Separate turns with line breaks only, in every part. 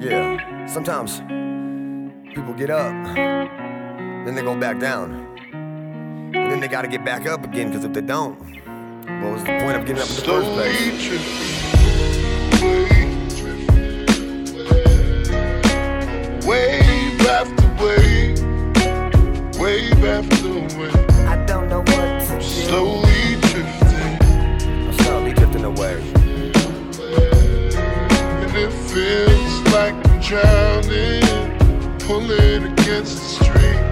Yeah, sometimes people get up, then they go back down. And then they gotta get back up again, because if they don't, what was the point of getting up in the first place?
Wave after wave, wave after wave, drowning, pulling against the stream,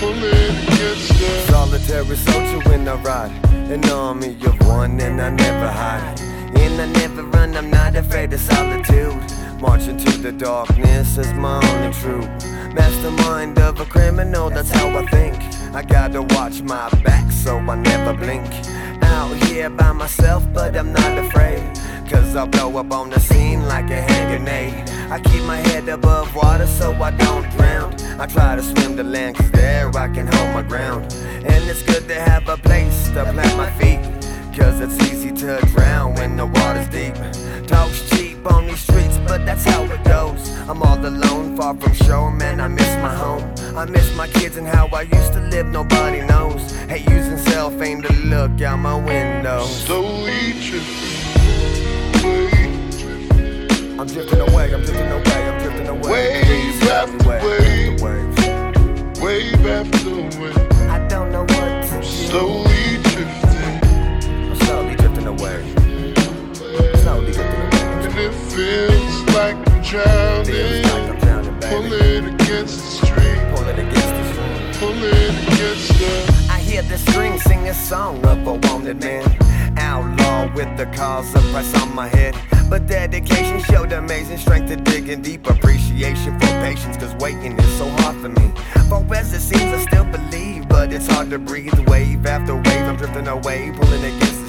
pulling against the.
Solitary soldier when I ride, an army of one, and I never hide. And I never run, I'm not afraid of solitude. Marching to the darkness is my only true mastermind of a criminal, that's how I think. I gotta watch my back so I never blink. Out here by myself, but I'm not afraid. Cause I'll blow up on the scene like a hand grenade. I keep my head above water so I don't drown. I try to swim to land cause there I can hold my ground. And it's good to have a place to plant my feet. Cause it's easy to drown when the water's deep. Talk's cheap on these streets, but that's how it goes. I'm all alone, far from shore, man. I miss my home. I miss my kids and how I used to live, nobody knows. Hey, using cell phone to look out my window.
Slowly drifting,
I'm drifting away, I'm drifting away, I'm drifting away.
Wave after
Wave
wave.
after wave.
wave after wave,
I don't know what to do.
slowly drifting,
I'm slowly drifting away. Slowly drifting away.
and it feels like I'm drowning.
Feels like I'm drowning, baby.
pulling against the stream,
Pulling against the stream.
pulling against the.
Sing a song of a wanted man. Outlaw with the cause of price on my head. But dedication showed amazing strength to dig in deep appreciation for patience, cause waiting is so hard for me. For as it seems, I still believe, but it's hard to breathe. Wave after wave, I'm drifting away, pulling against.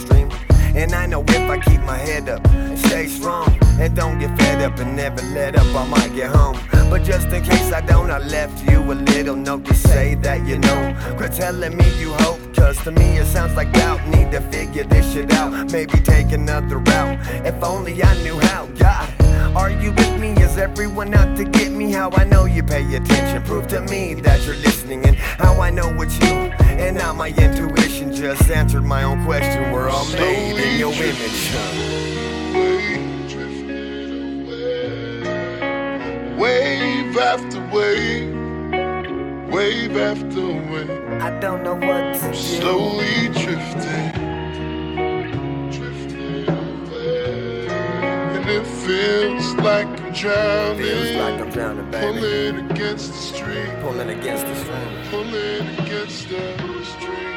And I know if I keep my head up and stay strong and don't get fed up and never let up, I might get home. But just in case I don't, I left you a little note to say that you know. Quit telling me you hope, cause to me it sounds like doubt. Need to figure this shit out, maybe take another route. If only I knew how, God. Are you with me? Is everyone out to get me? How I know you pay attention. Prove to me that you're listening and how I know it's you. And now my intuition just answered my own question. We're all made in your image.
Wave. Wave after wave, wave after wave,
I don't know what to do.
slowly drifting, drifting away. And it feels like I'm drowning,
Feels like I'm drowning, baby.
pulling against the stream,
Pulling against the stream.
pulling against the stream.